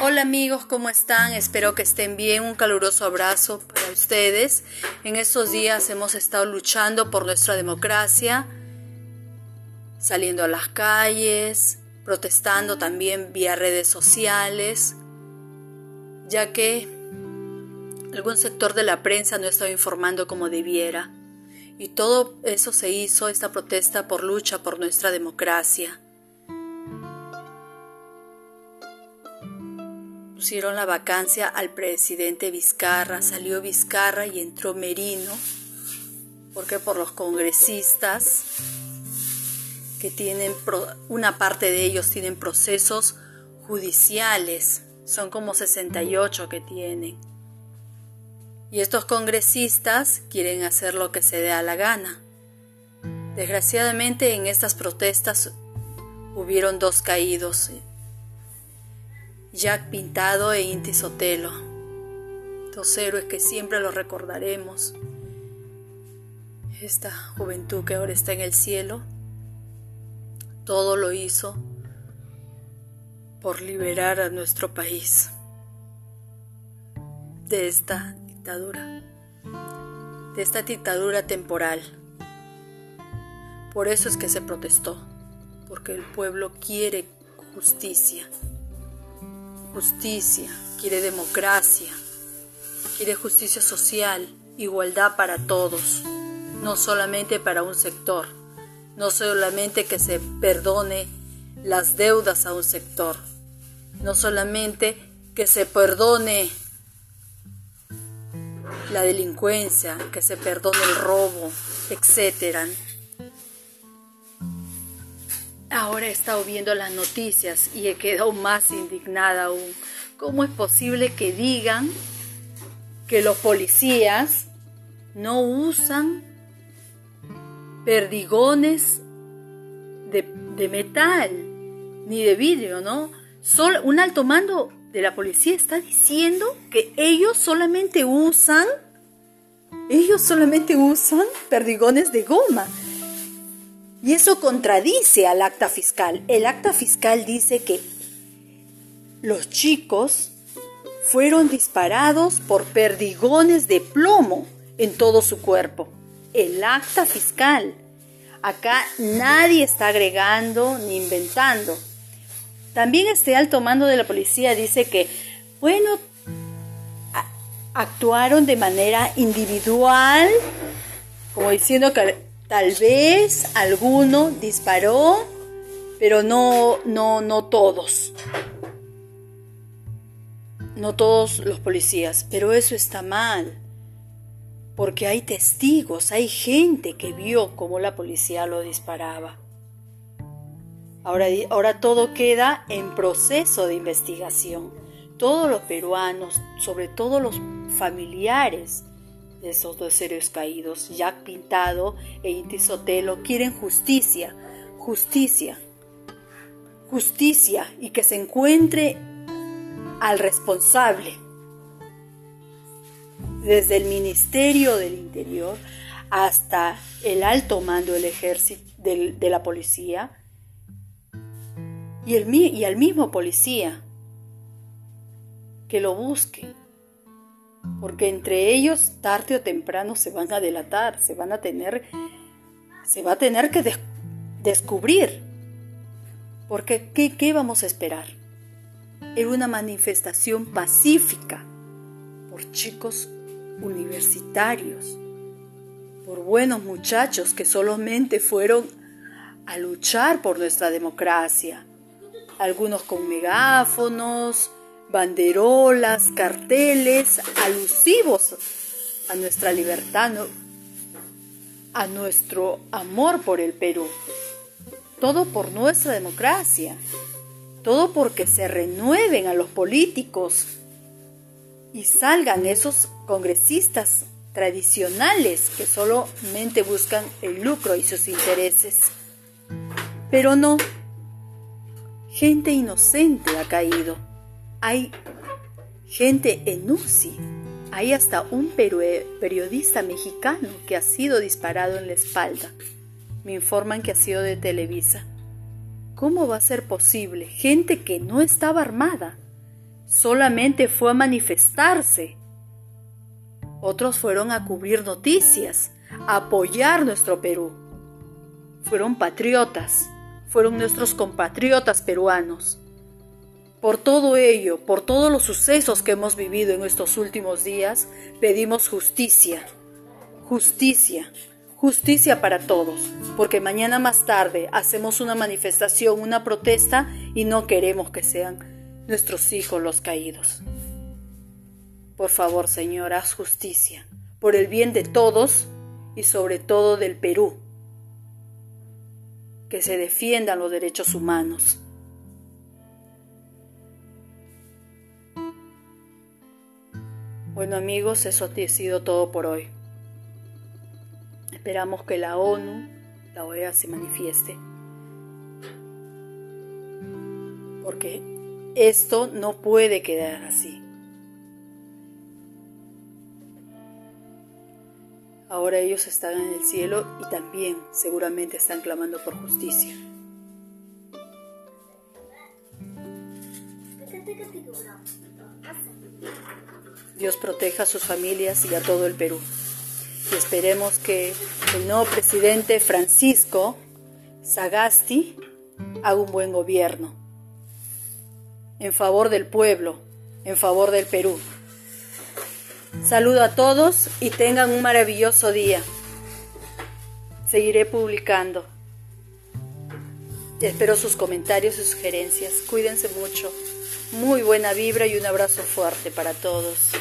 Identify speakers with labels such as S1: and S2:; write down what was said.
S1: Hola amigos, ¿cómo están? Espero que estén bien. Un caluroso abrazo para ustedes. En estos días hemos estado luchando por nuestra democracia, saliendo a las calles, protestando también vía redes sociales, ya que algún sector de la prensa no estaba informando como debiera. Y todo eso se hizo, esta protesta por lucha por nuestra democracia. Pusieron la vacancia al presidente Vizcarra, salió Vizcarra y entró Merino, porque por los congresistas que tienen, una parte de ellos tienen procesos judiciales, son como 68 que tienen. Y estos congresistas quieren hacer lo que se dé a la gana. Desgraciadamente en estas protestas hubieron dos caídos, Jack Pintado e Inti Sotelo, dos héroes que siempre los recordaremos. Esta juventud que ahora está en el cielo, todo lo hizo por liberar a nuestro país de esta dictadura, de esta dictadura temporal. Por eso es que se protestó, porque el pueblo quiere justicia justicia, quiere democracia, quiere justicia social, igualdad para todos, no solamente para un sector, no solamente que se perdone las deudas a un sector, no solamente que se perdone la delincuencia, que se perdone el robo, etcétera. Ahora he estado viendo las noticias y he quedado más indignada aún. ¿Cómo es posible que digan que los policías no usan perdigones de, metal ni de vidrio, ¿no? un alto mando de la policía está diciendo que ellos solamente usan, ellos solamente usan perdigones de goma. Y eso contradice al acta fiscal. El acta fiscal dice que los chicos fueron disparados por perdigones de plomo en todo su cuerpo. El acta fiscal. Acá nadie está agregando ni inventando. También este alto mando de la policía dice que, bueno, actuaron de manera individual, como diciendo que Tal vez alguno disparó, pero no, no, no todos. No todos los policías, pero eso está mal. Porque hay testigos, hay gente que vio cómo la policía lo disparaba. Ahora, ahora todo queda en proceso de investigación. Todos los peruanos, sobre todo los familiares esos dos héroes caídos, Jack Pintado e Inti Sotelo, quieren justicia, justicia, justicia y que se encuentre al responsable. Desde el Ministerio del Interior hasta el alto mando del ejército, de la policía y, el, y al mismo policía que lo busquen porque entre ellos tarde o temprano se van a delatar, se van a tener, se va a tener que descubrir. Porque ¿qué, ¿qué vamos a esperar? Era una manifestación pacífica por chicos universitarios, por buenos muchachos que solamente fueron a luchar por nuestra democracia, algunos con megáfonos, banderolas, carteles alusivos a nuestra libertad, a nuestro amor por el Perú. Todo por nuestra democracia. Todo porque se renueven a los políticos y salgan esos congresistas tradicionales que solamente buscan el lucro y sus intereses. Pero no, gente inocente ha caído hay gente en UCI. Hay hasta un periodista mexicano que ha sido disparado en la espalda. Me informan que ha sido de Televisa. ¿Cómo va a ser posible? Gente que no estaba armada, solamente fue a manifestarse. Otros fueron a cubrir noticias, a apoyar nuestro Perú. Fueron patriotas, fueron nuestros compatriotas peruanos. Por todo ello, por todos los sucesos que hemos vivido en estos últimos días, pedimos justicia, justicia, justicia para todos, porque mañana más tarde hacemos una manifestación, una protesta y no queremos que sean nuestros hijos los caídos. Por favor, Señor, haz justicia, por el bien de todos y sobre todo del Perú. Que se defiendan los derechos humanos. Bueno amigos, eso ha sido todo por hoy. Esperamos que la ONU, la OEA, se manifieste. Porque esto no puede quedar así. Ahora ellos están en el cielo y también seguramente están clamando por justicia. Dios proteja a sus familias y a todo el Perú. Y esperemos que el nuevo presidente Francisco Sagasti haga un buen gobierno en favor del pueblo, en favor del Perú. Saludo a todos y tengan un maravilloso día. Seguiré publicando. Espero sus comentarios y sugerencias. Cuídense mucho. Muy buena vibra y un abrazo fuerte para todos.